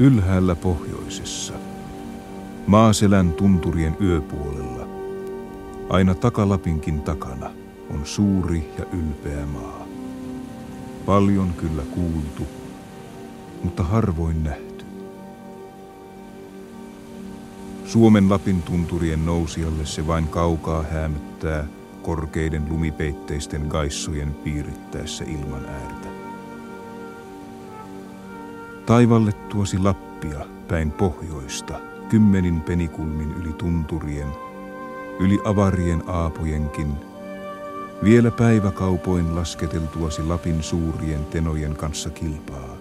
Ylhäällä pohjoisessa, maaselän tunturien yöpuolella, aina takalapinkin takana, on suuri ja ylpeä maa. Paljon kyllä kuultu, mutta harvoin nähty. Suomen Lapin tunturien nousijalle se vain kaukaa häämöttää korkeiden lumipeitteisten gaissojen piirittäessä ilman äärtä. Taivalle tuosi Lappia päin pohjoista, kymmenin penikulmin yli tunturien, yli avarien aapojenkin, vielä päiväkaupoin lasketeltuasi Lapin suurien tenojen kanssa kilpaa.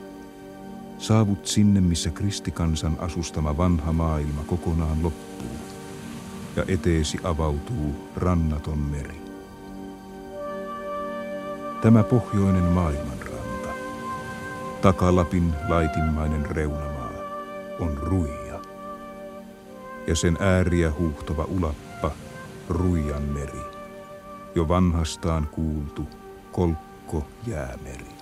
Saavut sinne, missä kristikansan asustama vanha maailma kokonaan loppuu, ja eteesi avautuu rannaton meri. Tämä pohjoinen maailmanranta, takalapin laitimmainen reunamaa, on ruija, ja sen ääriä huuhtova ulappa, ruijan meri, jo vanhastaan kuultu kolkko jäämeri.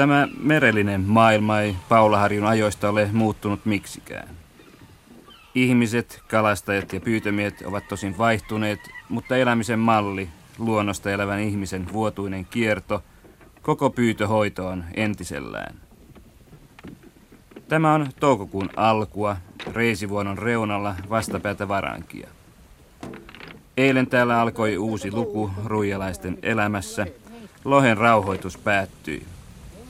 Tämä merellinen maailma ei Paulaharjun ajoista ole muuttunut miksikään. Ihmiset, kalastajat ja pyytömiet ovat tosin vaihtuneet, mutta elämisen malli, luonnosta elävän ihmisen vuotuinen kierto, koko pyytöhoito on entisellään. Tämä on toukokuun alkua, reisivuonon reunalla vastapäätä varankia. Eilen täällä alkoi uusi luku ruijalaisten elämässä. Lohen rauhoitus päättyi.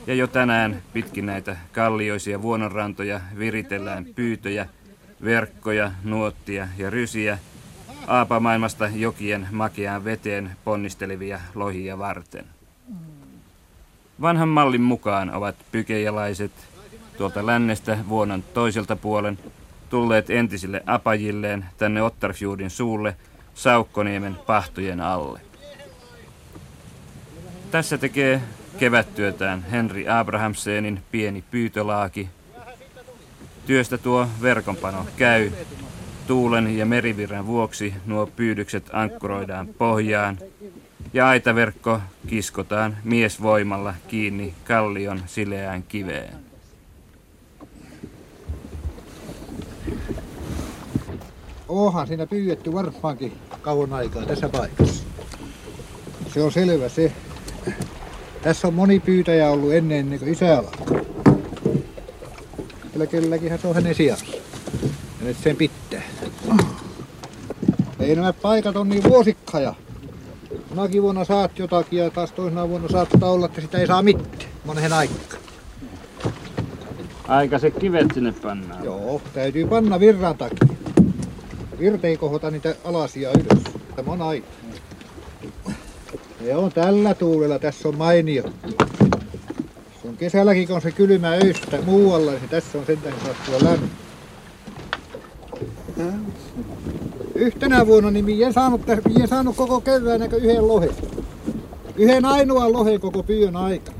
Ja jo tänään pitkin näitä kallioisia vuononrantoja viritellään pyytöjä, verkkoja, nuottia ja rysiä, aapamaailmasta jokien makeaan veteen ponnistelevia lohia varten. Vanhan mallin mukaan ovat pykejalaiset tuolta lännestä vuonon toiselta puolen tulleet entisille apajilleen tänne Ottarfjordin suulle Saukkoniemen pahtojen alle. Tässä tekee kevättyötään Henry Abrahamsenin pieni pyytölaaki. Työstä tuo verkonpano käy. Tuulen ja merivirran vuoksi nuo pyydykset ankkuroidaan pohjaan ja aitaverkko kiskotaan miesvoimalla kiinni kallion sileään kiveen. Onhan siinä pyydetty varmaankin kauan aikaa tässä paikassa. Se on selvä se. Tässä on moni pyytäjä ollut ennen, ennen kuin isä alkoi. Kyllä kylläkin se on hänen sijassa. Ja nyt sen pitää. Ei nämä paikat on niin vuosikkaja. Monakin vuonna saat jotakin ja taas toisena vuonna saattaa olla, että sitä ei saa mitään. Monen aikaa. Aika se kivet sinne pannaan. Joo, täytyy panna virran takia. Virta ei kohota niitä alasia ylös. Tämä on aina. Joo, tällä tuulella tässä on mainio. Se on kesälläkin, kun on se kylmä öistä muualla, niin tässä on sentään saattua lämmin. Yhtenä vuonna niin minä en saanut, minä en saanut koko kevään yhden lohen. Yhden ainoan lohen koko pyön aikana.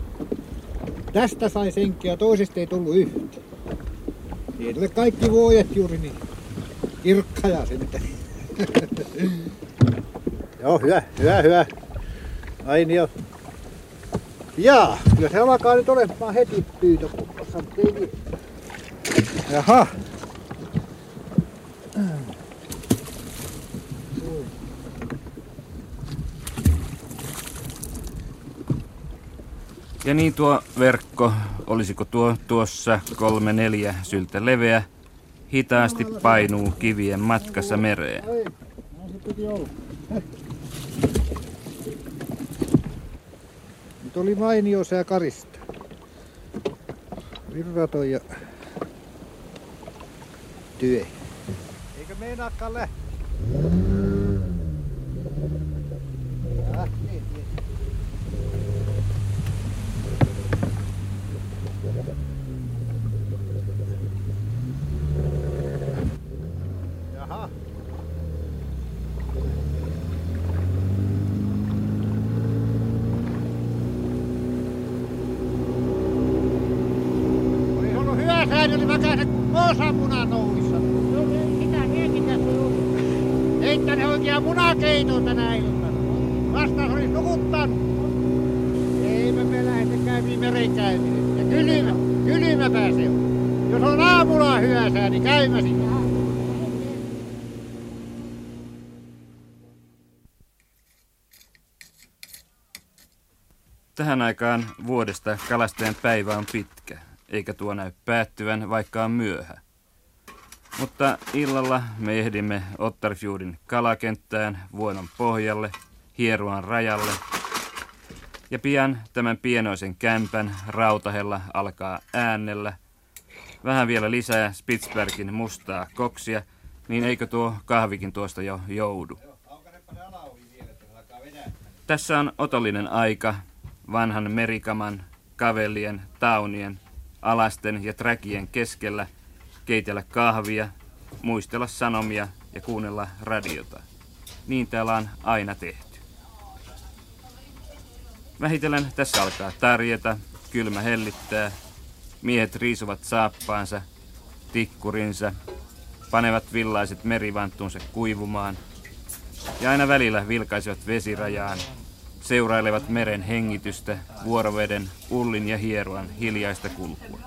Tästä sai senkiä, toisesta ei tullut yhtä. Ei tule kaikki vuodet juuri niin kirkkaja sitten. Joo, hyvä, hyvä, hyvä. Ainio. Jaa, kyllä se alkaa nyt olemaan heti mutta ei niin. Jaha. Ja niin tuo verkko, olisiko tuo tuossa kolme neljä syltä leveä, hitaasti painuu kivien matkassa mereen. Ei. Nyt oli mainio sää karista. Virraton ja työ. Eikö meinaakaan lähteä? Lähtee tietysti. Jaha. Oli ollut hyvästi hyösään oli väkäiset moosamunat noudissa. Mitä mietin tässä Heittäne munakeito tänä iltana. Vastaan olisi nukuttanut. Eipä me lähdetä käymiin merenkäyminen. Ja kylmä, kylmä pääsee. Jos on aamulla hyösää, niin käymäsi. Tähän aikaan vuodesta kalastajan päivä on pitkä, eikä tuo näy päättyvän, vaikka on myöhä. Mutta illalla me ehdimme Ottarfjordin kalakenttään, Vuonon pohjalle, Hieruan rajalle. Ja pian tämän pienoisen kämpän rautahella alkaa äänellä. Vähän vielä lisää Spitzbergin mustaa koksia, niin eikö tuo kahvikin tuosta jo joudu? Tässä on otollinen aika, vanhan merikaman, kavellien, taunien, alasten ja träkien keskellä keitellä kahvia, muistella sanomia ja kuunnella radiota. Niin täällä on aina tehty. Vähitellen tässä alkaa tarjeta, kylmä hellittää, miehet riisuvat saappaansa, tikkurinsa, panevat villaiset merivanttuunsa kuivumaan ja aina välillä vilkaisivat vesirajaan seurailevat meren hengitystä, vuoroveden, ullin ja hieruan hiljaista kulkua.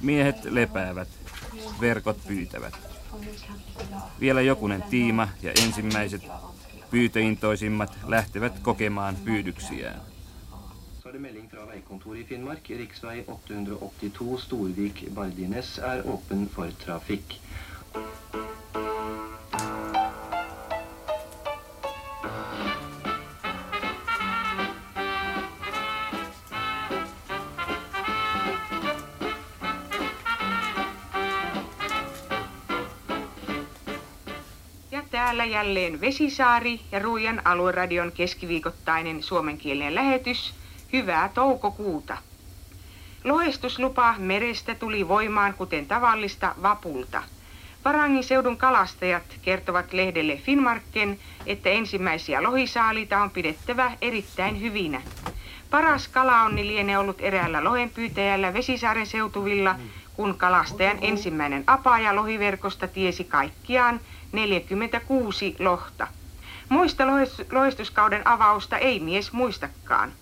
Miehet lepäävät, verkot pyytävät. Vielä jokunen tiima ja ensimmäiset pyytöintoisimmat lähtevät kokemaan pyydyksiään. Finnmark. Riksvei 882 Storvik-Bardines er åpen for trafikk. Jälleen Vesisaari ja Ruijan alueradion keskiviikottainen suomenkielinen lähetys. Hyvää toukokuuta. Lohestuslupa merestä tuli voimaan kuten tavallista vapulta. Varangin seudun kalastajat kertovat lehdelle Finmarken, että ensimmäisiä lohisaalita on pidettävä erittäin hyvinä. Paras kalaonni lienee ollut eräällä lohenpyytäjällä Vesisaaren seutuvilla, kun kalastajan ensimmäinen apaja lohiverkosta tiesi kaikkiaan 46 lohta. Muista loistuskauden avausta ei mies muistakaan.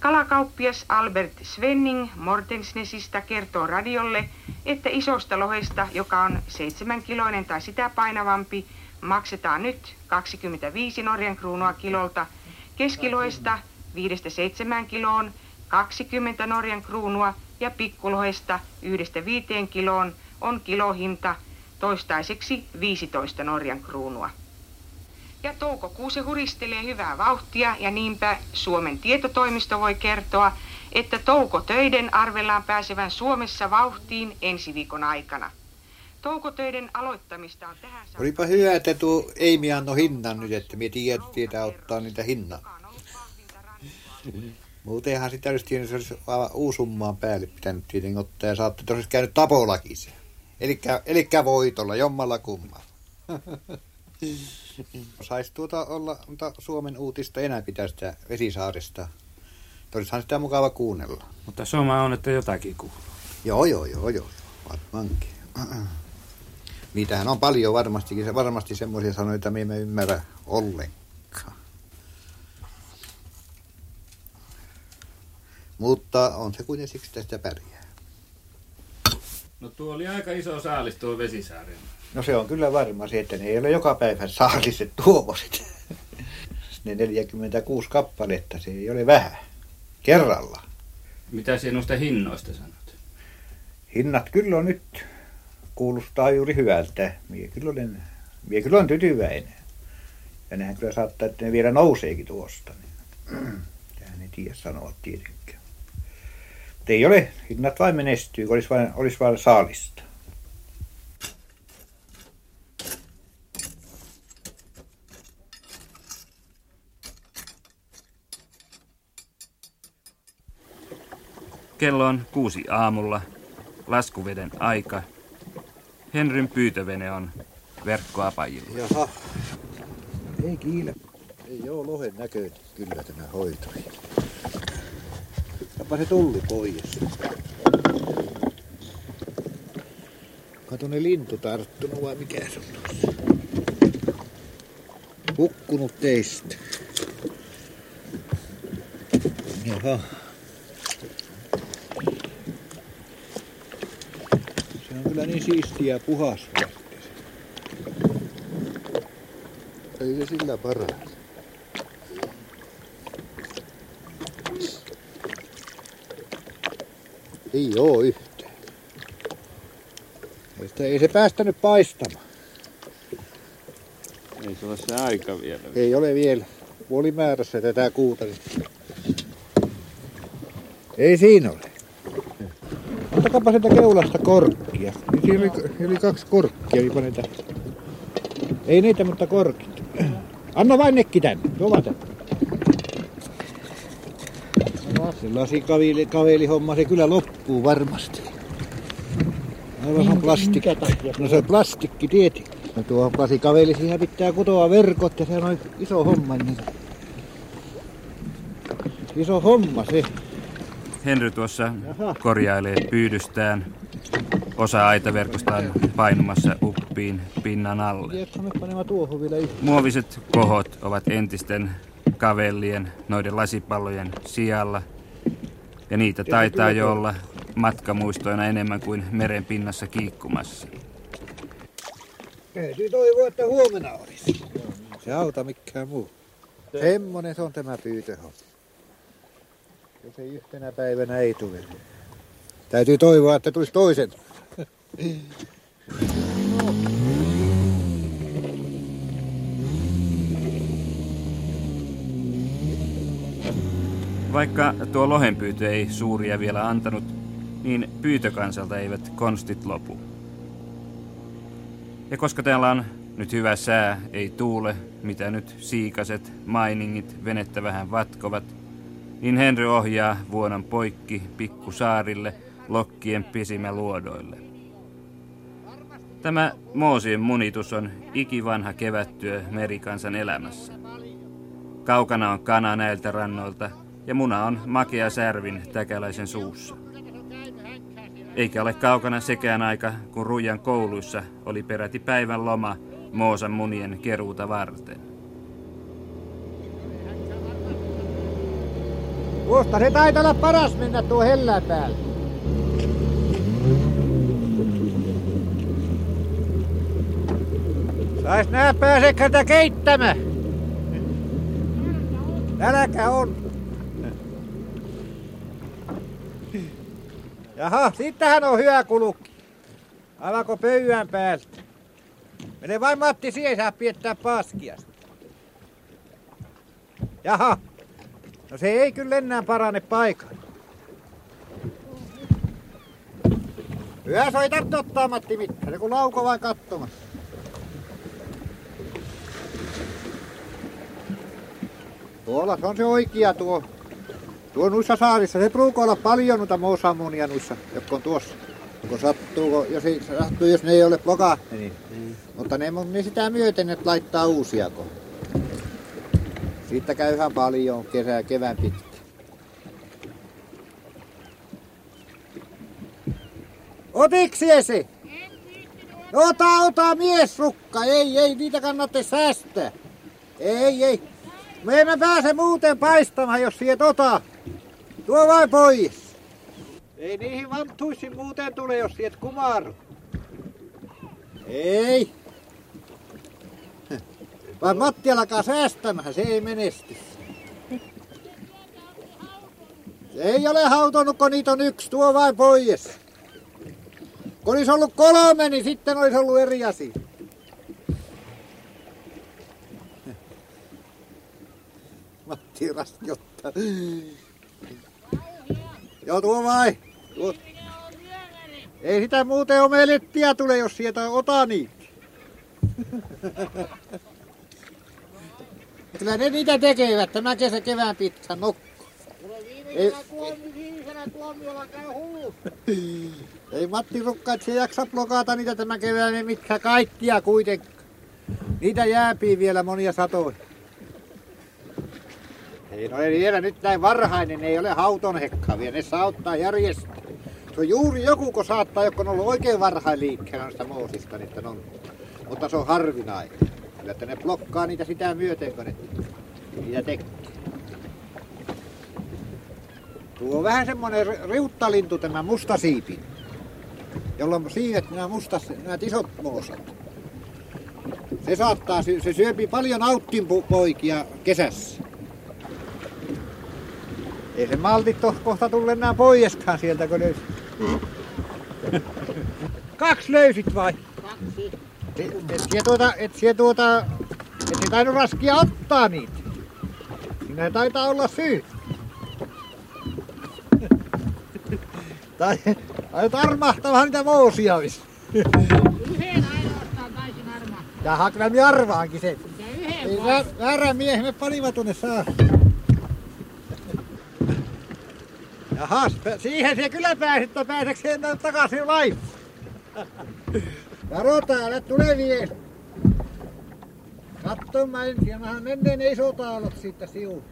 Kalakauppias Albert Svenning Mortensnesista kertoo radiolle, että isosta lohesta, joka on 7 kiloinen tai sitä painavampi, maksetaan nyt 25 Norjan kruunua kilolta, keskilohesta 5-7 kiloon 20 Norjan kruunua ja pikkulohesta 1-5 kiloon on kilohinta toistaiseksi 15 Norjan kruunua. Ja toukokuusi huristelee hyvää vauhtia ja niinpä Suomen tietotoimisto voi kertoa, että toukotöiden arvellaan pääsevän Suomessa vauhtiin ensi viikon aikana. Toukotöiden aloittamista on tähän saakka... Olipa hyvä, että tuo Eimi annoi hinnan nyt, että me tiedetään ottaa niitä hinnan. Muutenhan sitä olisi se olisi uusummaan päälle pitänyt tietenkin ottaa ja saatte tosiaan käynyt tapolakin se. Elikkä, elikkä voitolla, jommalla kummalla. Saisi tuota olla mutta Suomen uutista enää pitää sitä Vesisaaresta. Olisihan sitä mukava kuunnella. Mutta soma on, että jotakin kuuluu. Joo, joo, joo, joo. Varmaankin. Niitähän on paljon varmastikin. Varmasti semmoisia sanoja, että me emme ymmärrä ollenkaan. Mutta on se kuitenkin siksi tästä pärjää. No tuo oli aika iso saalis tuo Vesisaaren. No se on kyllä varma se, että ne ei ole joka päivä saaliset tuomosit. ne 46 kappaletta, se ei ole vähän. Kerralla. Mitä sinä noista hinnoista sanot? Hinnat kyllä on nyt kuulostaa juuri hyvältä. Mie kyllä olen, mie kyllä olen tytyväinen. Ja nehän kyllä saattaa, että ne vielä nouseekin tuosta. Niin. Tähän ei tiedä sanoa tietenkin. Mutta ei ole, hinnat vain menestyy, kun olisi vain, olisi vain saalista. Kello on kuusi aamulla, laskuveden aika. Henryn pyytövene on verkkoapajilla. Jaha, ei kiile. Ei ole lohen näköinen kyllä tämä hoito. Jopa se tulli pois. Kato ne lintu tarttunut vai mikä se on? Hukkunut teistä. Jaha. Se on kyllä niin siistiä ja puhas. Ei se sillä paras. Ei oo yhtään. Ei, sitä, ei se päästänyt paistamaan. Ei se ole se aika vielä. Ei ole vielä puolimäärässä tätä kuuta. Ei siinä ole. Ottakapa sieltä keulasta korkkia. Niin Siinä oli, oli kaksi korkkia, niin pane tähän. Ei niitä, mutta korkit. Anna vain nekki tänne. Tuo tänne. No, se lasikaveli kaveli homma se kyllä loppuu varmasti. Aivan on plastikki. No se on plastikki tietenkin. No tuo lasikaveli, siihen pitää kutoa verkot ja se on iso homma. Niin. Iso homma se. Henry tuossa Jaha. korjailee pyydystään. Osa aitaverkosta on painumassa uppiin pinnan alle. Muoviset kohot ovat entisten kavellien, noiden lasipallojen sijalla. Ja niitä taitaa jo olla matkamuistoina enemmän kuin meren pinnassa kiikkumassa. Täytyy toivoa, että huomenna olisi. Se auta mikään muu. Semmonen se on tämä pyytöhomma. Jos ei yhtenä päivänä ei tule. Täytyy toivoa, että tulisi toisen. Vaikka tuo lohenpyytö ei suuria vielä antanut, niin pyytökansalta eivät konstit lopu. Ja koska täällä on nyt hyvä sää, ei tuule, mitä nyt siikaset, mainingit, venettä vähän vatkovat, niin Henry ohjaa vuonon poikki pikkusaarille lokkien pisimäluodoille. Tämä moosien munitus on ikivanha kevättyö merikansan elämässä. Kaukana on kana näiltä rannoilta ja muna on makea särvin täkäläisen suussa. Eikä ole kaukana sekään aika, kun Ruijan kouluissa oli peräti päivän loma Moosan munien keruuta varten. Tuosta se taitaa olla paras mennä tuo hellän päälle. Sais nää pääsekö tätä keittämään? Nälkä on. Jaha, sittenhän on hyvä kulukki. Aivanko pöydän päältä? Mene vain Matti siihen, saa piettää paskiasta. Jaha. No se ei kyllä enää parane paikan. Hyvä soi tarvitse ottaa Matti mitään, se kun lauko vain katsomassa. Tuolla se on se oikea tuo. Tuo noissa saarissa, se pruuko olla paljon noita moosamunia noissa, jotka on tuossa. Kun sattuu, jos, ei, sattuu, jos ne ei ole ploka, niin. Mutta ne, ne sitä myöten, että laittaa uusia. Siitä käy ihan paljon kesä, kevään pitkä. Otiksi se? No ota, ota miesrukka. Ei, ei, niitä kannattaa säästää. Ei, ei. Me emme pääse muuten paistamaan, jos sieltä ota. Tuo vai pois. Ei niihin vanttuisi muuten tule, jos sieltä kumaru. Ei. Vai Matti alkaa säästämään, se ei menesty. Se ei ole hautonut, kun niitä on yksi, tuo vai pois. Kun olisi ollut kolme, niin sitten olisi ollut eri asia. Matti raski ottaa. Joo, tuo vai. Tuo. Ei sitä muuten omelettia tule, jos sieltä ota niitä. Kyllä ne niitä tekevät, tämä kesä kevään pitkä nokko. Ei, ei Matti Rukka, että se jaksa blokata niitä tämä kevään, mitkä kaikkia kuitenkin. Niitä jääpii vielä monia satoja. Ei no ei vielä nyt näin varhainen, ei ole hauton hekkaa vielä, ne saa ottaa järjestää. Se on juuri joku, kun saattaa, joka on ollut oikein varhain liikkeellä sitä moosista, niin on. Mutta se on harvinainen. Kyllä, että ne blokkaa niitä sitä myöten, kun ne niitä tekee. Tuo on vähän semmoinen riuttalintu tämä mustasiipi, jolla on siivet nämä mustas, nämä isot moosat. Se saattaa, se syöpi paljon auttinpoikia kesässä. Ei se maltit kohta tulle enää poieskaan sieltä, kun löysi. Kaksi löysit vai? Kaksi. Et, et sie tuota, et sie tuota, et sie tainnut raskia ottaa niitä. Siinä taitaa olla syy. tai, tai armahtaa niitä moosia vis. Yhden ainoastaan taisin armahtaa. Ja haknami arvaankin sen. Ja yhden väärä miehen me panivat tuonne saa. Jahas, pä- siihen se kyllä pääsi, että pääseekö se enää takaisin lain. Varotaan, älä tule vielä. Katso mä ensin, ja mähän menneen ne isot aallot siitä sivuun.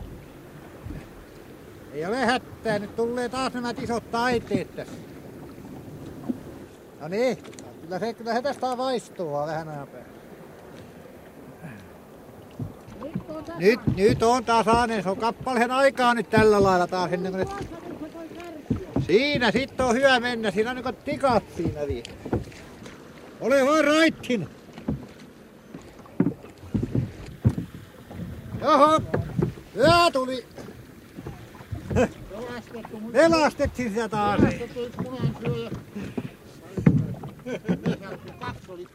Ei ole hätää, nyt tulee taas nämä isot taiteet tässä. No niin, kyllä se, kyllä se tästä vaistuu vähän ajan päästä. Nyt on tässä. Nyt, nyt on tasainen, se on kappaleen aikaa nyt tällä lailla taas ennen kuin ne... Tuossa kun se toi kärki. Siinä sitten on hyvä mennä, siinä on niin tikat siinä vielä. Ole vaan raittin. Joho, hyvä tuli. Pelastettiin sitä taas. Pelastettu kaksi oli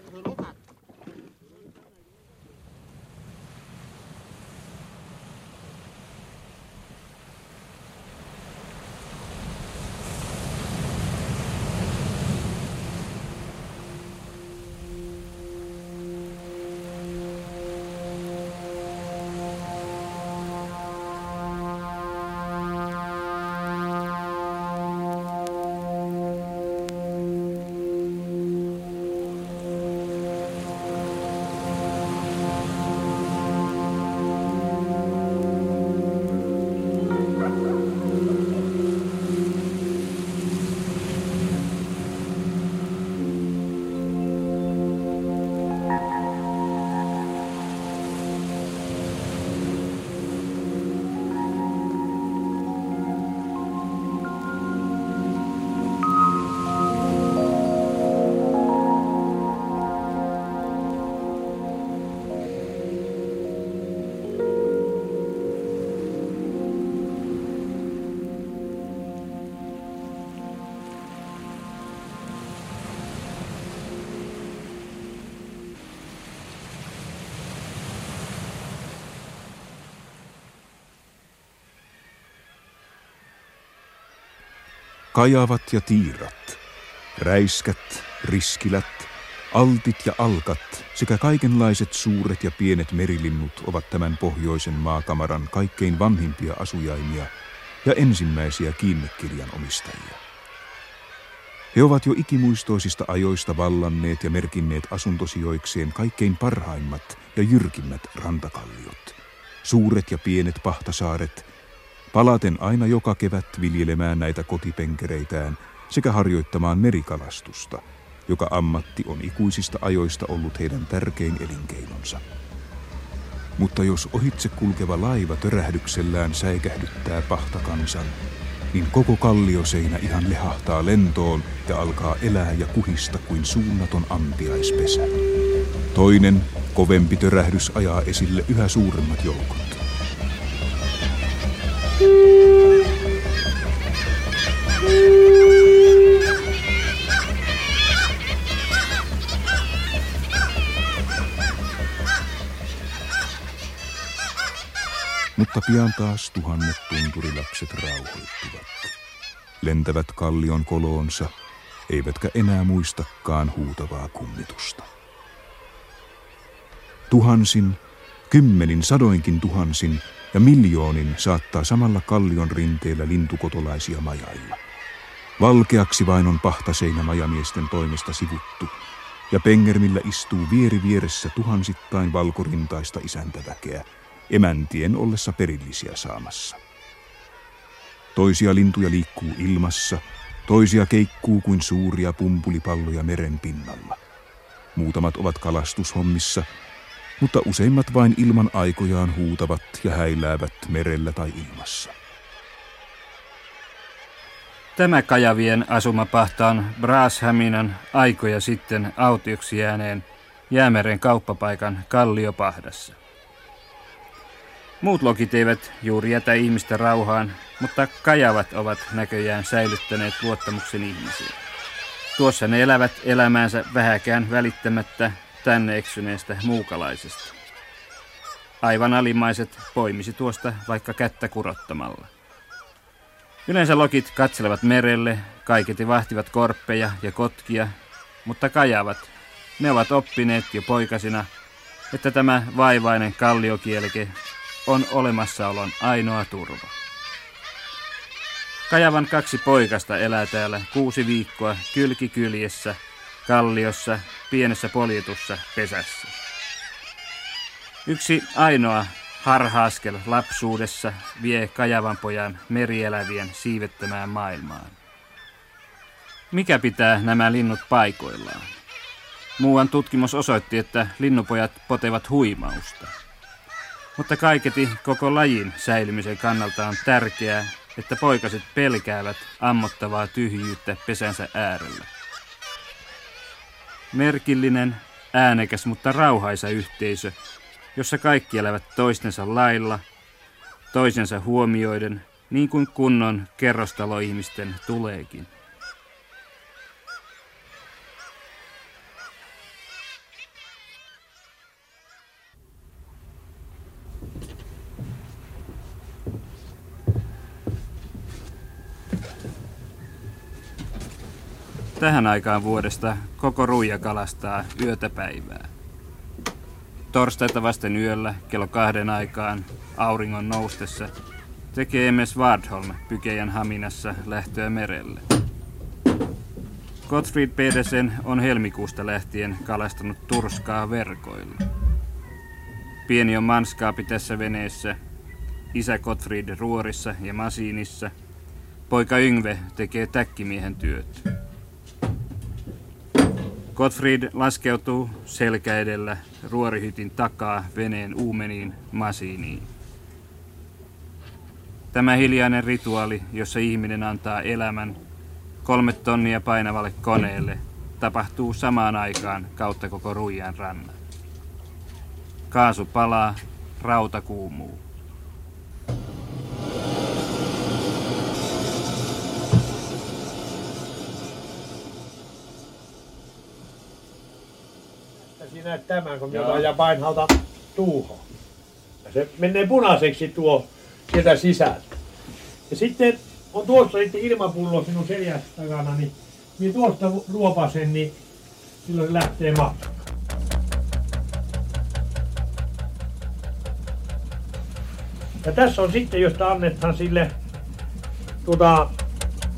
Kajavat ja tiirat, räiskät, riskilät, altit ja alkat sekä kaikenlaiset suuret ja pienet merilinnut ovat tämän pohjoisen maakamaran kaikkein vanhimpia asujaimia ja ensimmäisiä kiinnekirjan omistajia. He ovat jo ikimuistoisista ajoista vallanneet ja merkinneet asuntosijoikseen kaikkein parhaimmat ja jyrkimmät rantakalliot, suuret ja pienet pahtasaaret, palaten aina joka kevät viljelemään näitä kotipenkereitään sekä harjoittamaan merikalastusta, joka ammatti on ikuisista ajoista ollut heidän tärkein elinkeinonsa. Mutta jos ohitse kulkeva laiva törähdyksellään säikähdyttää pahtakansan, niin koko kallioseinä ihan lehahtaa lentoon ja alkaa elää ja kuhista kuin suunnaton ampiaispesä. Toinen, kovempi törähdys ajaa esille yhä suuremmat joukot. Mutta pian taas tuhannet tunturilapset rauhoittuvat. Lentävät kallion koloonsa, eivätkä enää muistakaan huutavaa kummitusta. Tuhansin, kymmenin, sadoinkin tuhansin ja miljoonin saattaa samalla kallion rinteellä lintukotolaisia majailla. Valkeaksi vain on pahtaseinä majamiesten toimesta sivuttu, ja pengermillä istuu vieri vieressä tuhansittain valkorintaista isäntäväkeä, emäntien ollessa perillisiä saamassa. Toisia lintuja liikkuu ilmassa, Toisia keikkuu kuin suuria pumpulipalloja meren pinnalla. Muutamat ovat kalastushommissa, mutta useimmat vain ilman aikojaan huutavat ja häiläävät merellä tai ilmassa. Tämä Kajavien asumapahta on Brashaminan aikoja sitten autioksi jääneen Jäämeren kauppapaikan Kalliopahdassa. Muut lokit eivät juuri jätä ihmistä rauhaan, mutta kajavat ovat näköjään säilyttäneet luottamuksen ihmisiä. Tuossa ne elävät elämäänsä vähäkään välittämättä tänne eksyneestä muukalaisesta. Aivan alimaiset poimisi tuosta vaikka kättä kurottamalla. Yleensä lokit katselevat merelle, kaiketi vahtivat korppeja ja kotkia, mutta kajavat, ne ovat oppineet jo poikasina, että tämä vaivainen kalliokielke on olemassaolon ainoa turva. Kajavan kaksi poikasta elää täällä kuusi viikkoa kylkikyljessä, kalliossa, pienessä poljetussa pesässä. Yksi ainoa harhaaskel lapsuudessa vie Kajavan pojan merielävien siivettämään maailmaan. Mikä pitää nämä linnut paikoillaan? Muuan tutkimus osoitti, että linnupojat potevat huimausta. Mutta kaiketi koko lajin säilymisen kannalta on tärkeää, että poikaset pelkäävät ammottavaa tyhjyyttä pesänsä äärellä. Merkillinen, äänekäs, mutta rauhaisa yhteisö, jossa kaikki elävät toistensa lailla, toisensa huomioiden, niin kuin kunnon kerrostaloihmisten tuleekin. Tähän aikaan vuodesta koko ruija kalastaa yötä päivää. Torstaita vasten yöllä kello kahden aikaan auringon noustessa tekee MS Wardholm Pykejan haminassa lähtöä merelle. Gottfried Pedersen on helmikuusta lähtien kalastanut turskaa verkoilla. Pieni on manskaapi tässä veneessä, isä Gottfried ruorissa ja masiinissa, poika Yngve tekee täkkimiehen työt. Gottfried laskeutuu selkä edellä ruorihytin takaa veneen uumeniin masiiniin. Tämä hiljainen rituaali, jossa ihminen antaa elämän kolme tonnia painavalle koneelle, tapahtuu samaan aikaan kautta koko Ruijan rannan. Kaasu palaa, rauta kuumuu. Sinä näet tämän, kun minä ja painhalta tuuhon. Ja se menee punaiseksi tuo sieltä sisältä. Ja sitten on tuossa sitten ilmapullo sinun seljässä takana, niin minä tuosta ruopasen, niin silloin se lähtee matkaan. Ja tässä on sitten, josta annetaan sille tuota,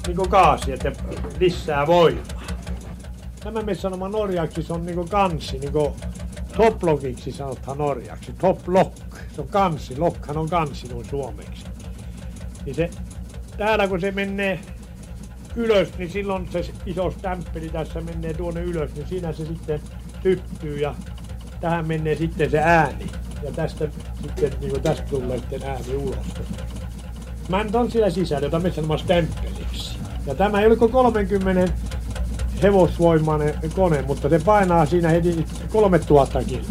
niin kaasia, että lisää voimaa. Tämä me sanomaan norjaksi, se on niinku kansi, niinku toplogiksi sanotaan norjaksi. Top lock, se on kansi, lokhan on kansi noin suomeksi. Niin se, täällä kun se menee ylös, niin silloin se iso stämppeli tässä menee tuonne ylös, niin siinä se sitten tyttyy ja tähän menee sitten se ääni. Ja tästä sitten, niin tästä tulee sitten ääni ulos. Mä nyt on siellä sisällä, jota me sanomaan stemppeliksi. Ja tämä ei ole 30 hevosvoimainen kone, mutta se painaa siinä heti 3000 kiloa.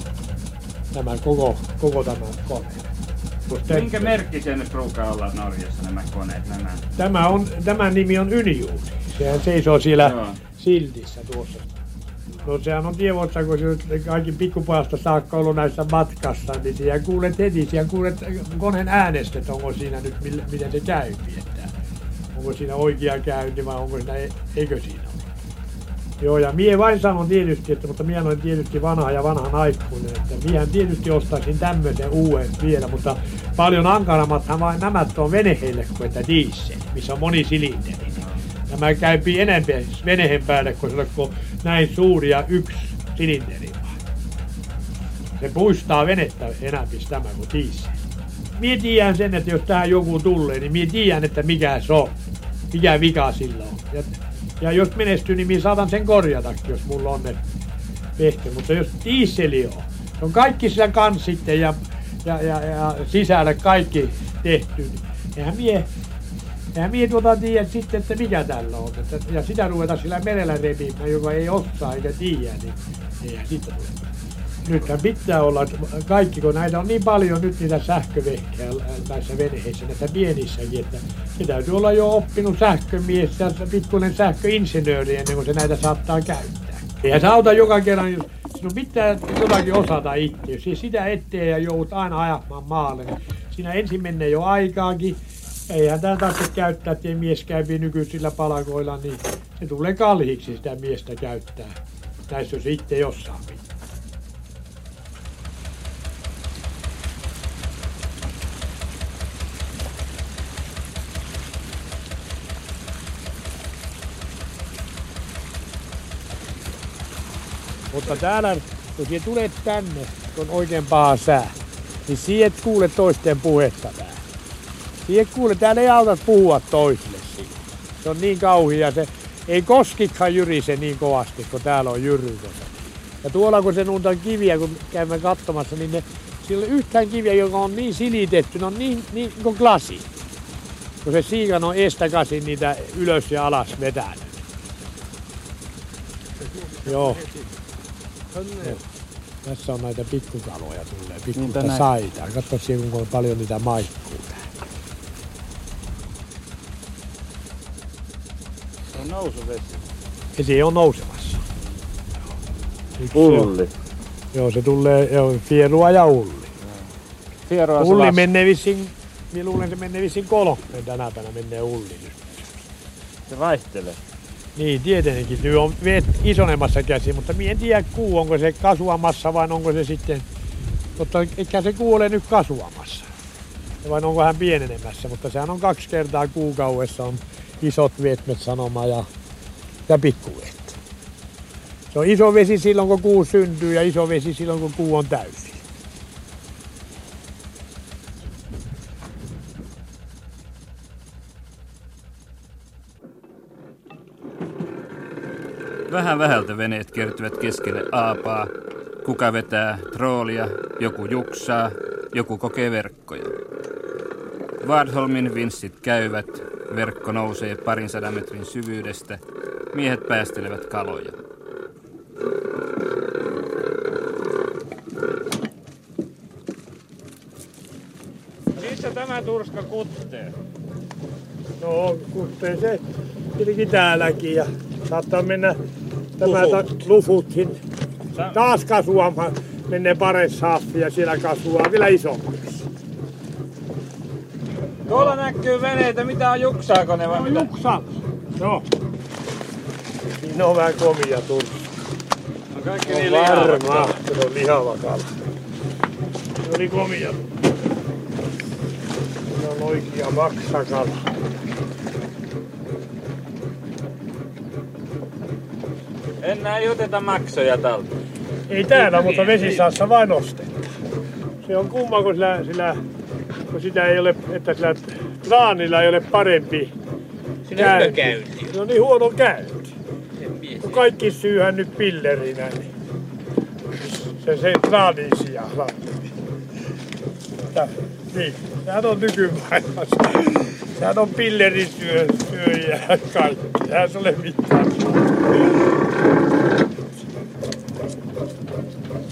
Tämä koko, koko tämä kone. Minkä merkki se nyt ruukaa olla Norjassa nämä koneet? Nämä? Tämä, on, tämä nimi on Ynjuuni. Sehän seisoo siellä Joo. siltissä tuossa. No sehän on tiedossa, kun se kaikki pikkupajasta saakka ollut näissä matkassa, niin siellä kuulet heti, siellä kuulet koneen äänestä, että onko siinä nyt, millä- miten se käy. Että onko siinä oikea käynti vai onko siinä, eikö siinä. Joo, ja mie vain sanon tietysti, että, mutta mie olen tietysti vanha ja vanhan aikuinen, että miehän tietysti ostaisin tämmöisen uuden vielä, mutta paljon ankarammathan vain nämä on veneheille kuin että diesel, missä on monisilinderi. Nämä käypi enemmän venehen päälle, kun se on näin suuri ja yksi silinderi vaan. Se puistaa venettä enäpis tämä kuin diesel. Mie tiedän sen, että jos tähän joku tulee, niin mie tiedän, että mikä se on. Mikä vika sillä on. Ja Ja jos menestyy, niin minä saatan sen korjatakin, jos mulla on ne vehke. Mutta jos diisseli on, se on kaikki sillä kanssitten ja, ja, ja, ja sisällä kaikki tehty, niin eihän mie, eihän mie tuota tiedä sitten, että mikä tällä on. Että, ja sitä ruveta sillä merellä repimään, joka ei osaa eikä tiedä, niin eihän sitä ruveta. Nythän pitää olla, kaikki, kun näitä on niin paljon nyt niitä sähkövehkeä näissä veneissä, näissä pienissäkin, että se täytyy olla jo oppinut sähkömies ja pikkuinen sähköinsinööri ennen kuin se näitä saattaa käyttää. Eihän se auta joka kerran, jos sinun pitää jotakin osata itse. Jos ei sitä ettei ja joudut aina ajamaan maalle, niin siinä ensin menee jo aikaakin. Eihän tämä tarvitse käyttää, että mies käypi nykyisillä palkoilla, niin se tulee kalliiksi sitä miestä käyttää. Näissä jos itse jossain pitää. Mutta täällä, kun sinä tulet tänne, kun on oikein paha sää, niin sinä et kuule toisten puhetta täällä. Sinä kuule, täällä ei auta puhua toisille siinä. Se on niin kauhia, se ei koskikkaan jyrise niin kovasti, kun täällä on jyrrykossa. Ja tuolla kun se nuuntaan kiviä, kun käymme katsomassa, niin ne, sillä on yhtään kiviä, joka on niin silitetty, ne on niin, niin kuin glasi. Kun se siikan on estäkäsin niitä ylös ja alas vetänyt. Joo. Joo. Tässä on näitä pikkukaloja tulee, pikkuista näin. saita. Katso siellä, kuinka paljon niitä maikkuu täällä. Se on nousuvesi. Vesi on nousemassa. Yksi se- Joo, se tulee joo, fierua ja ulli. Fieroa se Ulli las- menee vissiin, minä luulen se menee vissiin kolme tänä päivänä menee ulli nyt. se vaihtelee. Niin, tietenkin. Nyt on veet isonemassa käsi, mutta minä en tiedä kuu, onko se kasvamassa vai onko se sitten... Mutta eikä se kuu ole nyt kasvamassa. Vai onko hän pienenemässä, mutta sehän on kaksi kertaa kuukaudessa on isot veetmet sanoma ja, ja pikkuveet. Se on iso vesi silloin, kun kuu syntyy ja iso vesi silloin, kun kuu on täysi. Vähän vähältä veneet kertyvät keskelle aapaa. Kuka vetää troolia, joku juksaa, joku kokee verkkoja. Vadholmin vinssit käyvät, verkko nousee parin sadan metrin syvyydestä, miehet päästelevät kaloja. Missä tämä turska kuttee? No, kuttee se tietenkin täälläkin ja saattaa mennä tämä ta- lufutkin taas kasvamaan. Menee pares saffi ja siellä kasvaa vielä isommaksi. Tuolla näkyy veneitä, mitä on juksaako ne vai No juksa. Joo. Siinä on vähän komia turska. On kaikki niin varma, se on lihava kala. Se oli komia. Se on oikea maksakala. Enää ei oteta maksoja tältä. Ei täällä, mutta vesisaassa vain nostetaan. Se on kumma, kun, sillä, sillä, kun sitä ei ole, että sillä traanilla ei ole parempi käynti. Se on niin huono käynti. Kun kaikki syyhän nyt pillerinä, niin se, se traanin sijaan. Niin, sehän on nykymaailmassa. Sehän on pillerin syö, kaikki. Sehän se ole mitään.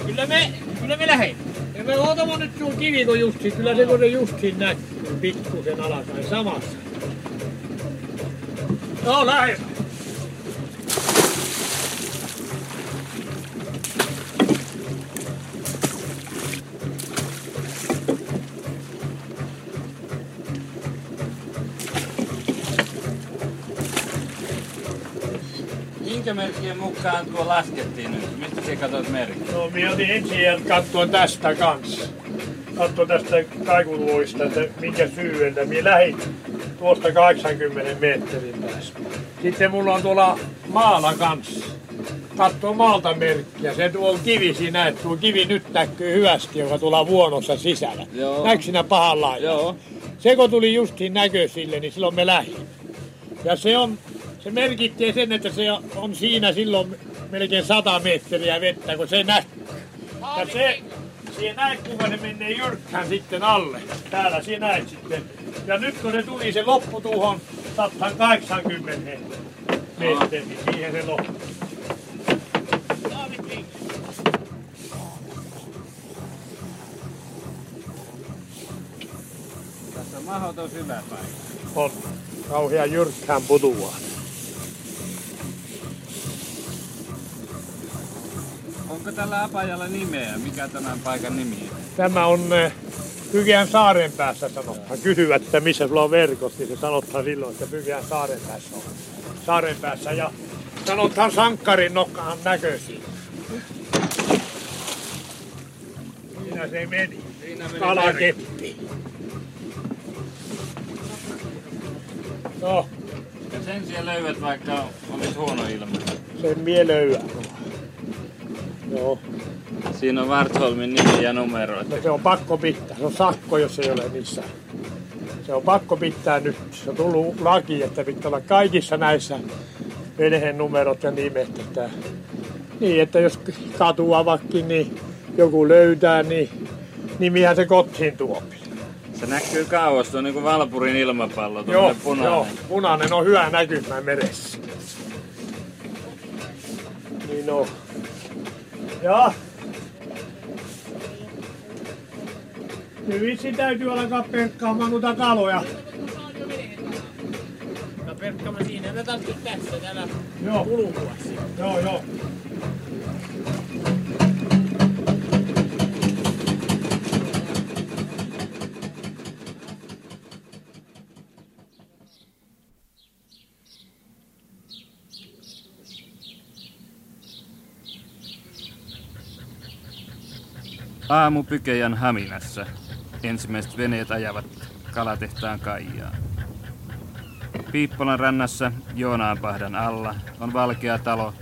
Kyllä me, kyllä me lähdemme. Ja me tuon kivikon justiin, kyllä se kun se justiin näkyy pikkusen alaspäin samassa. No lähdemme. Minkä merkkien mukaan tuo laskettiin nyt? Mistä sä katsot merkkiä? No minä otin ensin katsoa tästä kanssa. Katsoa tästä kaikuluista, että minkä syvältä. Minä lähdin tuosta 80 metrin päästä. Sitten mulla on tuolla maalla kanssa. Katsoo maalta merkkiä. Se tuo kivi siinä, että tuo kivi nyt näkyy hyvästi, joka tuolla vuonossa sisällä. Siinä pahan lailla? Joo. Se kun tuli justiin näköisille, niin silloin me lähdin. Ja se on se merkitsee sen, että se on siinä silloin melkein 100 metriä vettä, kun se näkyy. Ja se, siihen näet, kuinka se menee jyrkkään sitten alle. Täällä siinä näet sitten. Ja nyt kun se tuli se loppu tuohon 180 metriä, niin siihen se loppu. Tässä on mahdoton syvä paikka. On kauhean jyrkkään putua. Onko tällä apajalla nimeä? Mikä tämän paikan nimi on? Tämä on eh, Pykeän saaren päässä sanotaan. Kysyvät, että missä sulla on verkot, niin se sanotaan silloin, että Pykeän saaren päässä on. Saaren päässä ja sanotaan sankkarin nokkaan näköisiin. Siinä se meni. Siinä meni Kalakeppi. No, Ja sen siellä löydät, vaikka olisi huono ilma. sen mie löydän. Joo, Siinä on Wartholmin nimi ja numero. no se on pakko pitää. Se on sakko, jos ei ole niissä. Se on pakko pitää nyt. Se on tullut laki, että pitää olla kaikissa näissä veneen numerot ja nimet. Että, niin, että jos katuavakin, niin joku löytää, niin nimihän se kotiin tuopi. Se näkyy kauas, tuo on niin kuin Valpurin ilmapallo, Joo, punainen. joo, punainen on hyvä näkymään meressä. Niin on. Ja. Nyt vitsi täytyy alkaa perkkaamaan noita kaloja. No siinä nyt tässä täällä Joo, kulkuassa. joo, joo. Aamu Pykejan Haminassa. Ensimmäiset veneet ajavat kalatehtaan Kaijaan. Piippolan rannassa Joonaanpahdan alla on valkea talo,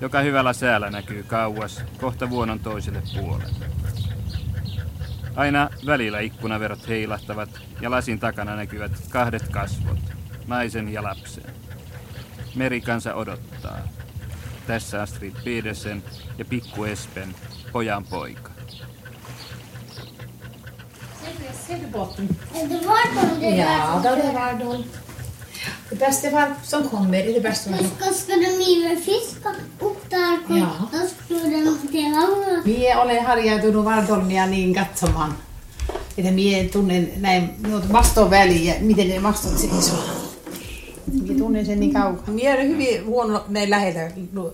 joka hyvällä säällä näkyy kauas kohta vuonon toiselle puolelle. Aina välillä ikkunaverot heilahtavat ja lasin takana näkyvät kahdet kasvot, naisen ja lapsen. Merikansa odottaa. Tässä Astrid Pedersen ja pikku Espen, pojan poika. Ser du botten? Det var de det Ja, där. det var de. Det bästa var som kommer är det bästa. Då ska, ska de iväg fiska upp där. Ja. Då skulle de hamnen. Mie olen harjautunut Vardolmia niin katsomaan, että mie tunnen näin maston väliä, miten ne mastot seisoo. Mie tunnen sen niin kaukaa. Mie olen hyvin huono näin läheltä,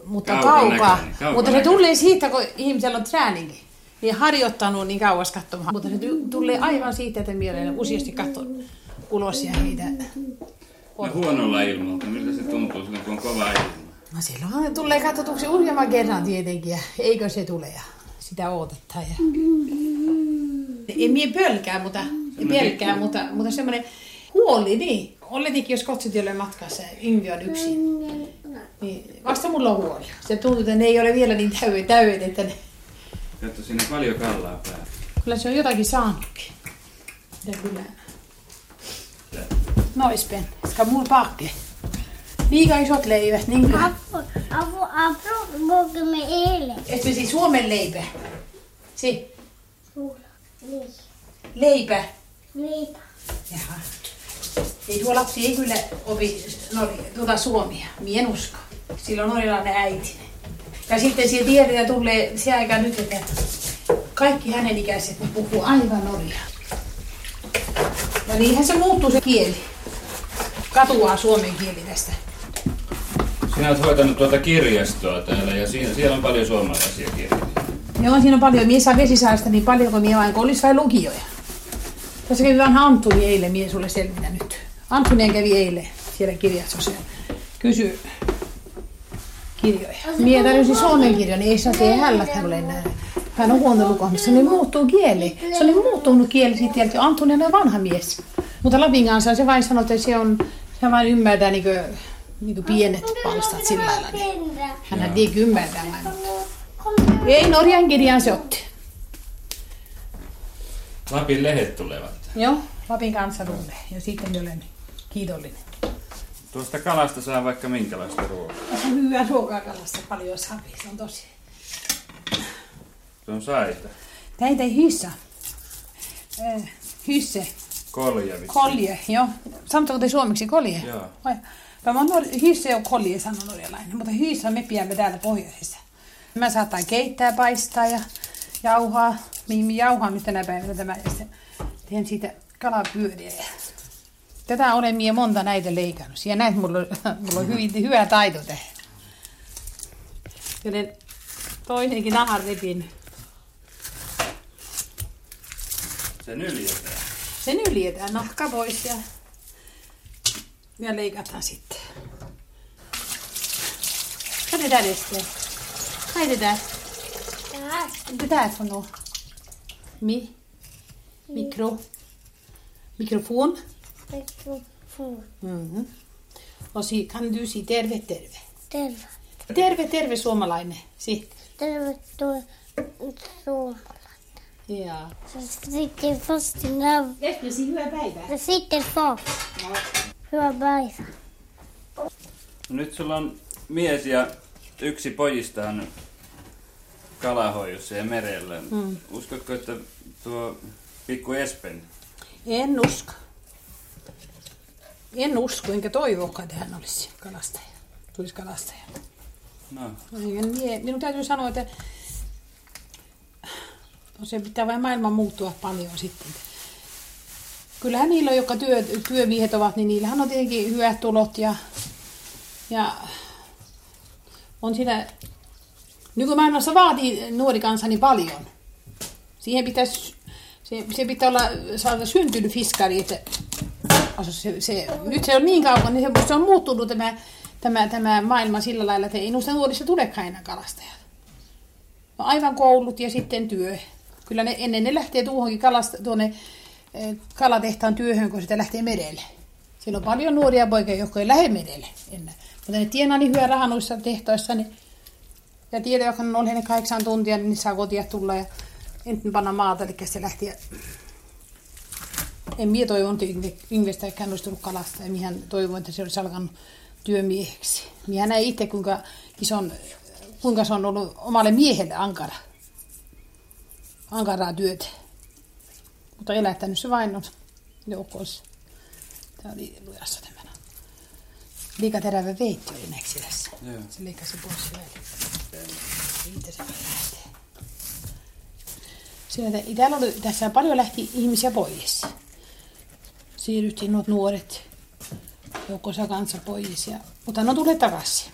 mutta kaukaa. näköinen, kaukan Mutta se tulee siitä, kun ihmisellä on trääninki. Niin harjoittanut niin kauas katsomaan. Mutta se tulee aivan siitä, että mie olen useasti katsonut ulos ja heitä. No huonolla ilmalta, miltä se tuntuu silloin, kun on kova ilma? No silloin tulee katsotuksi uudemman kerran tietenkin ja eikö se tule ja sitä odotetaan. Ja... En mie pelkää, mutta, pelkää, mutta, mutta semmoinen huoli, niin. Oletikin, jos kotsitielle matkassa Yngvi on yksin. Niin vasta mulla on huoli. Se tuntuu, että ne ei ole vielä niin täydet että ne, Katso, siinä on paljon kallaa päällä. kyllä se on jotakin saanutkin. Ja kyllä. No Espen, ska mulla pakke? Liika isot leivät, niinkö? Apu, apu, apu, går med elen. Espen siis Suomen leipä. Si. Niin. leipä. Leipä. Jaha. Ei tuo lapsi ei kyllä opi Norja, tuota suomia. Mie en usko. Sillä on norjalainen äiti. Ja sitten siellä tiedetään tulee se aika nyt, että kaikki hänen ikäiset ne puhuu aivan norjaa. Ja niinhän se muuttuu se kieli. Katuaa suomen kieli tästä. Sinä olet hoitanut tuota kirjastoa täällä ja siinä, siellä on paljon suomalaisia kirjoja. Joo, siinä on paljon. Mies saa vesisaasta niin paljon kuin mie vain, kun olisi vain lukijoja. Tässä kävi vaan Antuni eilen, mie sulle selvitä nyt. Antunien kävi eilen siellä kirjastossa. ja Kysy kirjoja. Mie tarjosin suomen kirjan, niin ei saa tehdä hällä hän ole enää. Hän on huono lukamassa, niin muuttuu kieli. Se oli muuttunut kieli sitten jälkeen. Antuni on vanha mies. Mutta Lapin kanssa se vain sanoi, että se on, se vain ymmärtää niin kuin, niin kuin pienet palstat sillä lailla. Niin. Hän ei ymmärtää vain. Ei Norjan kirjaan se otti. Lapin lehdet tulevat. Joo, Lapin kanssa tulee. Ja sitten olen kiitollinen. Tuosta kalasta saa vaikka minkälaista ruokaa. On hyvä ruokaa kalasta, paljon sapi, se on tosi. Se on saita. Näitä ei hyssä. Äh, hysse, Kolja vitsi. kolje, joo. Sanotaanko te suomeksi kolje? Joo. Vai? Mä oon nor- hysse on kolje, sanoo norjalainen, mutta hyssä me pidämme täällä pohjoisessa. Mä saatan keittää, paistaa ja jauhaa. Mihin jauhaa nyt tänä päivänä tämä ja sitten teen siitä kalapyöriä. Tätä olen mie monta näitä leikannut. Ja näet, mulla on, mulla on hyvin, hyvä taito tehdä. Joten toinenkin nahan repin. Se nyljetään. Sen yljetään nahka pois ja, ja leikataan sitten. Där. Det där för något? Mi? Mikro? Mikrofon? Mm. Så kan du säga terve terve. Terve. Terve terve suomalainen. Si. Tervetuloa Suomeen. Ja. Sitten fast i nav. Ester, si hyvää päivää. Ja sitten fast. Hyvä päivä. Nyt sulla on mies ja yksi pojista on kalahoidossa ja merellä. Mm. Uskotko, että tuo pikku Espen, En usko. En usko, enkä toivokaan, että hän olisi kalastaja. Tulisi kalastaja. no, mie- Minun täytyy sanoa, että no se pitää vain maailman muuttua paljon sitten. Kyllähän niillä, jotka työ, työmiehet ovat, niin niillähän on tietenkin hyvät tulot ja, ja on siinä, nykymaailmassa vaatii nuori kansa niin paljon. Siihen pitäisi, se, se pitää olla saada syntynyt fiskari, että also se, se, nyt se on niin kauan, niin se, on muuttunut tämä, tämä, tämä maailma sillä lailla, että ei noista nuorista tulekaan enää kalastajat. No aivan koulut ja sitten työ. Kyllä ne, ennen ne lähtee tuohonkin kalasta, tuonne eh, kalatehtaan työhön, kun sitä lähtee merelle. Siellä on paljon nuoria poikia, jotka ei lähde merelle enää. Mutta ne tienaa niin hyvää rahaa noissa tehtoissa, niin ja tiedä, joka on ne kahdeksan tuntia, niin saa kotia tulla ja ensin panna maata, eli se lähti. Minä toivon, että Yngvestäkään olisi tullut kalasta ja minä toivon, että se olisi alkanut työmieheksi. Minä näin itse, kuinka, ison, kuinka se on ollut omalle miehelle ankara. Ankaraa työtä. Mutta elättänyt se vain on joukossa. Tämä oli lujassa tämä. Liikaterävä veitti oli näksi tässä. Joo. Se leikkasi pois väli. Siitä se lähtee. Sieltä, täällä oli, tässä paljon lähti ihmisiä pois. Siirryttiin nuot nuoret joukkossa kanssa pois. Ja, mutta ne tulee takaisin.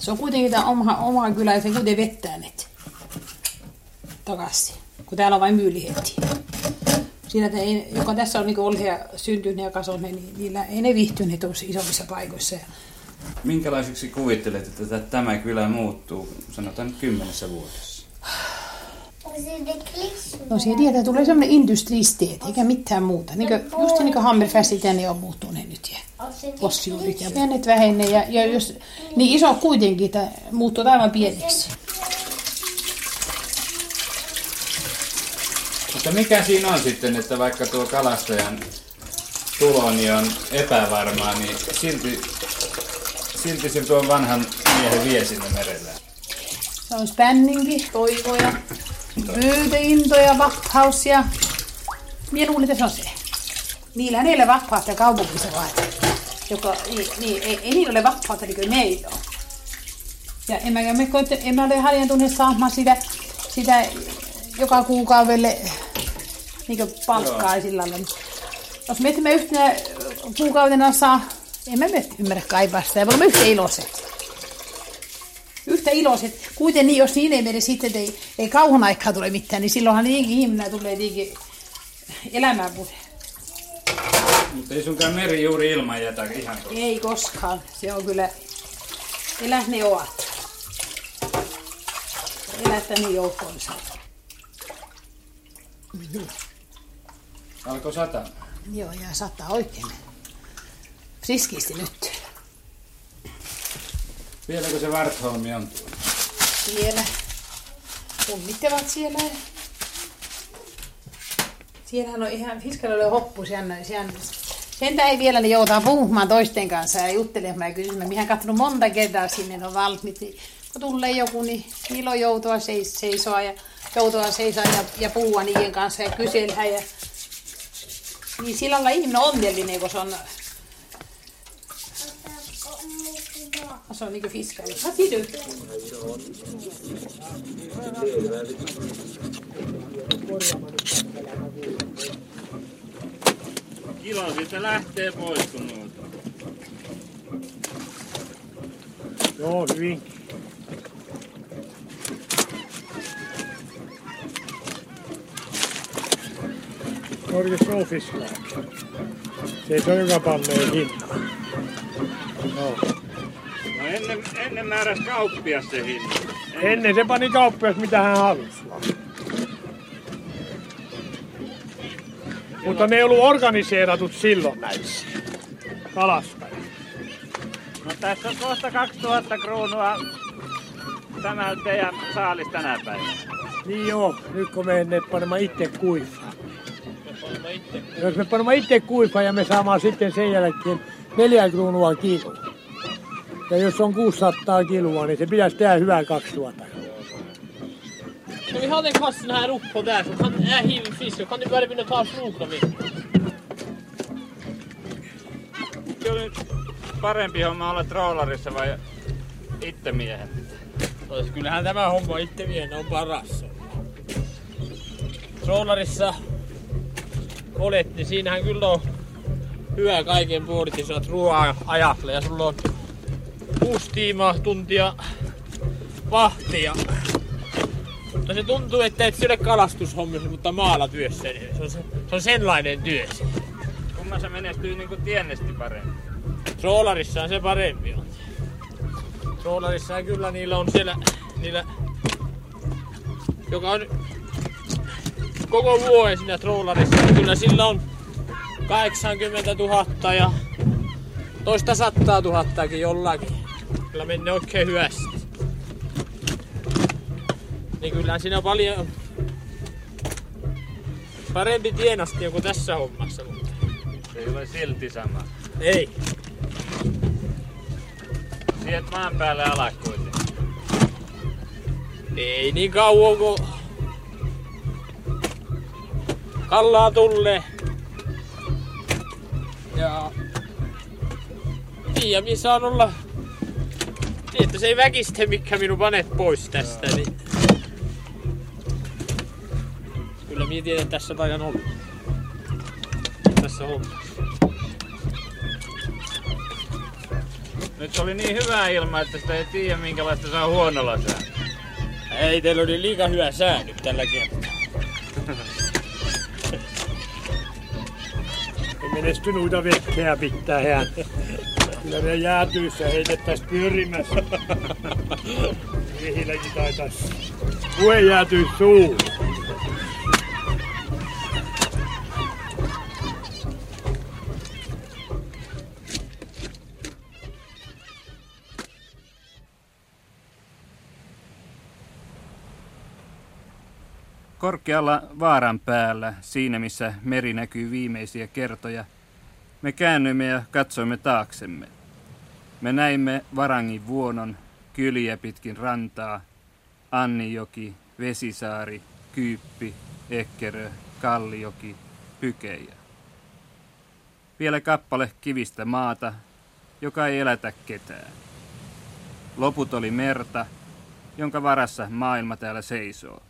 Se on kuitenkin tämä oma, oma kylä ja se kuitenkin vettää ne takaisin. Kun täällä on vain myylihetti. Siinä, että ei, joka tässä on niin ollut ja syntynyt ja kasvanut, niin niillä ei ne viihtyneet tuossa isommissa paikoissa. Ja minkälaiseksi kuvittelet, että tä- tämä kylä muuttuu, sanotaan kymmenessä vuodessa? No siihen tietää, tulee semmoinen industristeet, eikä mitään muuta. Niin kuin, just niin kuin Hammerfestit ja ne on muuttuneet nyt ja possiurit ja pienet vähenee ja, ja jos, niin iso kuitenkin, että muuttuu aivan pieneksi. Mutta mikä siinä on sitten, että vaikka tuo kalastajan tuloni on epävarmaa, niin silti, silti se tuon vanhan miehen vie sinne merelle. Se on spänninki, toivoja, pyytöintoja, vakkaus ja... Mie luulin, että se on se. Niillähän ei ole vapautta kaupungissa vaan. Joka, niin, niin, ei, ei niillä ole vapautta niin kuin meillä on. Ja en mä, me, en mä ole harjantunut saamaan sitä, sitä joka kuukaudelle niin palkkaa sillä lailla. Jos me emme yhtenä kuukautena saa, mä nyt ymmärrä kaivaa sitä, me yhtä iloiset yhtä iloiset. Kuitenkin niin, jos niin ei mene sitten, että ei, ei kauan aikaa tule mitään, niin silloinhan niinkin ihminen tulee niinkin elämään puhe. Mutta ei sunkaan meri juuri ilman jätä ihan tuossa. Ei koskaan. Se on kyllä, elät ne ovat. Elättä niin joukkoonsa. Alkoi sata. Joo, ja saattaa oikein. Friskisti nyt. Vieläkö se Vartholmi on tuolla? Siellä. Kummittavat siellä. Siellähän on ihan, Fiskarilla oli hoppu, sehän, sehän, Entä ei vielä, niin joutaa puhumaan toisten kanssa ja juttelemaan ja kysymään. Minä katsonut monta kertaa sinne, ne on valmiit. Niin kun tulee joku, niin ilo joutua seis, seisoa ja joutua seisoa ja, ja puhua niiden kanssa ja kysellä. Ja... Niin sillä lailla ihminen on onnellinen, kun se on... Se on niin kuin fiskaali. Vad säger du? Kilo siitä lähtee pois kun noita. Joo, hyvin. Norge Sofiskala. Se ei se ole joka panneen hinta. Joo. No ennen, ennen määräs kauppias se hinta. Ennen se pani kauppias mitä hän halusi. Mutta ne ei ollut organiseeratut silloin näissä. Kalastajat. No tässä on kohta 2000 kruunua tämä teidän saalis tänä päivänä. Niin joo, nyt kun me ne panemaan itse kuivaa. Jos me panemme itse kuivaa ja me saamaan sitten sen jälkeen neljä kruunua kilo. Ja jos on 600 kiloa, niin se pitäisi tehdä hyvää 2000. Ska vi ha den kassen här uppe på där så kan jag hiva fisk så kan ni börja vinna ta snokla med. Se oli parempi homma olla trollarissa vai itse miehen? Kyllähän tämä homma itse vielä on paras. Trollarissa olet, niin siinähän kyllä on hyvä kaiken puolit ja saat ruoaa ajalle ja sulla on kuusi tiimaa tuntia vahtia. Mutta se tuntuu, että et syödä kalastushommissa, mutta maalla työssä. niin Se on, se, se on senlainen työ. Kumman se menestyy niinku tiennesti paremmin? Trollarissa on se parempi on. Trollarissa kyllä niillä on siellä, niillä, joka on koko vuoden siinä trollarissa, niin kyllä sillä on 80 000 ja toista sattaa tuhattakin jollakin. Kyllä menee oikein hyvästi. Niin kyllä siinä on paljon parempi tienasti kuin tässä hommassa. Mutta Se ei ole silti sama. ei. Sieltä maan päälle alas kuitenkin. Ei niin kauan kun kallaa tulee. Ja tiedä, missä saan olla että se ei väkistä mikä minun panet pois tästä. Niin... Kyllä minä tiedän, että tässä taidan olla. Tässä hommassa. Nyt oli niin hyvä ilma, että sitä ei tiedä minkälaista se on huonolla sää. Ei, teillä oli liikaa hyvä sää nyt tällä kertaa. Ei menesty noita vekkejä pitää. Kyllä ne jäätyissä heitettäis pyörimässä. Miehilläkin taitais pue jäätyy suun. Korkealla vaaran päällä, siinä missä meri näkyy viimeisiä kertoja, me käännyimme ja katsoimme taaksemme. Me näimme Varangin vuonon, kyliä pitkin rantaa, Annijoki, Vesisaari, Kyyppi, Ekkerö, Kallioki, Pykejä. Vielä kappale kivistä maata, joka ei elätä ketään. Loput oli merta, jonka varassa maailma täällä seisoo.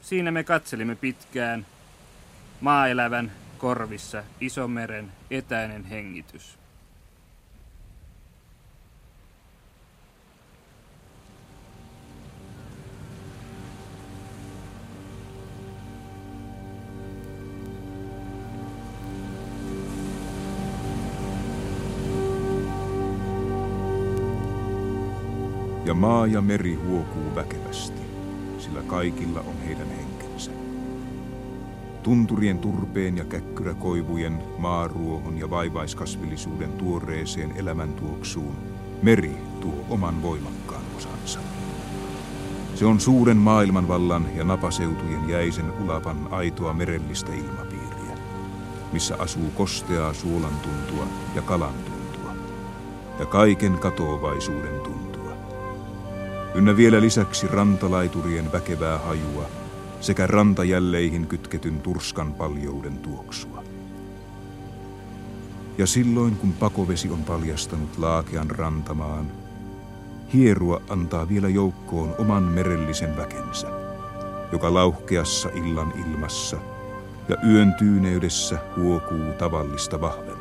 Siinä me katselimme pitkään maaelävän korvissa isomeren etäinen hengitys. Ja maa ja meri huokuu väkevästi, sillä kaikilla on heidän henkensä. Tunturien turpeen ja käkkyräkoivujen, maaruohon ja vaivaiskasvillisuuden tuoreeseen elämäntuoksuun meri tuo oman voimakkaan osansa. Se on suuren maailmanvallan ja napaseutujen jäisen ulapan aitoa merellistä ilmapiiriä. missä asuu kosteaa suolan tuntua ja kalan tuntua, ja kaiken katoavaisuuden tuntua. Ynnä vielä lisäksi rantalaiturien väkevää hajua sekä rantajälleihin kytketyn turskan paljouden tuoksua. Ja silloin kun pakovesi on paljastanut laakean rantamaan, hierua antaa vielä joukkoon oman merellisen väkensä, joka lauhkeassa illan ilmassa ja yön tyyneydessä huokuu tavallista vahvemmin.